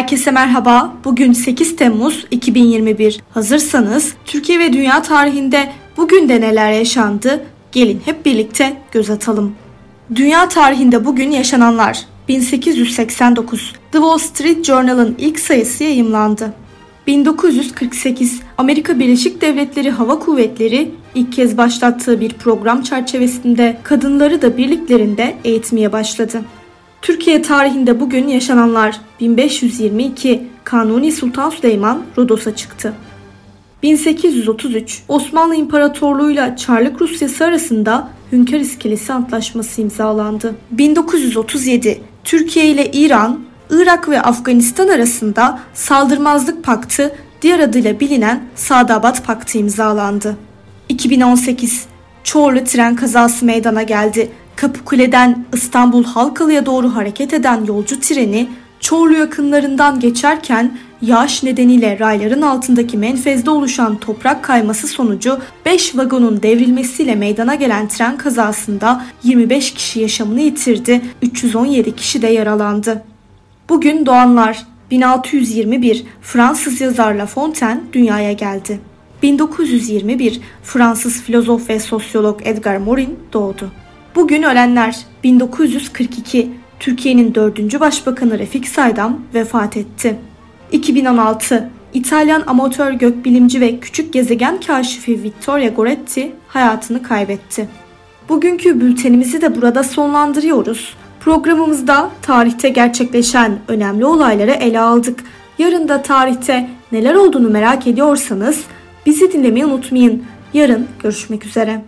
Herkese merhaba. Bugün 8 Temmuz 2021. Hazırsanız Türkiye ve dünya tarihinde bugün de neler yaşandı? Gelin hep birlikte göz atalım. Dünya tarihinde bugün yaşananlar 1889 The Wall Street Journal'ın ilk sayısı yayımlandı. 1948 Amerika Birleşik Devletleri Hava Kuvvetleri ilk kez başlattığı bir program çerçevesinde kadınları da birliklerinde eğitmeye başladı. Türkiye tarihinde bugün yaşananlar 1522 Kanuni Sultan Süleyman Rodos'a çıktı. 1833 Osmanlı İmparatorluğu ile Çarlık Rusyası arasında Hünkar İskelesi Antlaşması imzalandı. 1937 Türkiye ile İran, Irak ve Afganistan arasında Saldırmazlık Paktı, diğer adıyla bilinen Sadabat Paktı imzalandı. 2018 Çorlu tren kazası meydana geldi. Kapıkule'den İstanbul Halkalı'ya doğru hareket eden yolcu treni Çorlu yakınlarından geçerken yağış nedeniyle rayların altındaki menfezde oluşan toprak kayması sonucu 5 vagonun devrilmesiyle meydana gelen tren kazasında 25 kişi yaşamını yitirdi, 317 kişi de yaralandı. Bugün doğanlar 1621 Fransız yazar La Fontaine dünyaya geldi. 1921 Fransız filozof ve sosyolog Edgar Morin doğdu. Bugün ölenler 1942 Türkiye'nin 4. Başbakanı Refik Saydam vefat etti. 2016 İtalyan amatör gökbilimci ve küçük gezegen kaşifi Vittorio Goretti hayatını kaybetti. Bugünkü bültenimizi de burada sonlandırıyoruz. Programımızda tarihte gerçekleşen önemli olayları ele aldık. Yarın da tarihte neler olduğunu merak ediyorsanız bizi dinlemeyi unutmayın. Yarın görüşmek üzere.